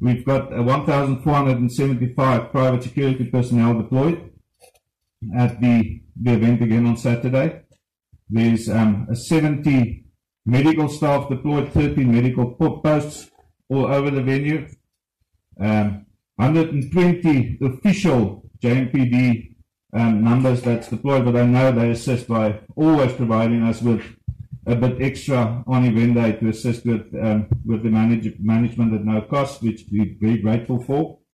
We've got uh, 1,475 private security personnel deployed at the, the event again on Saturday. There's um, a 70 medical staff deployed, 13 medical posts all over the venue. Um, 120 official JMPD um, numbers that's deployed, but I know they assist by always providing us with a bit extra on event day to assist with um, with the manage, management at no cost, which we're very grateful for.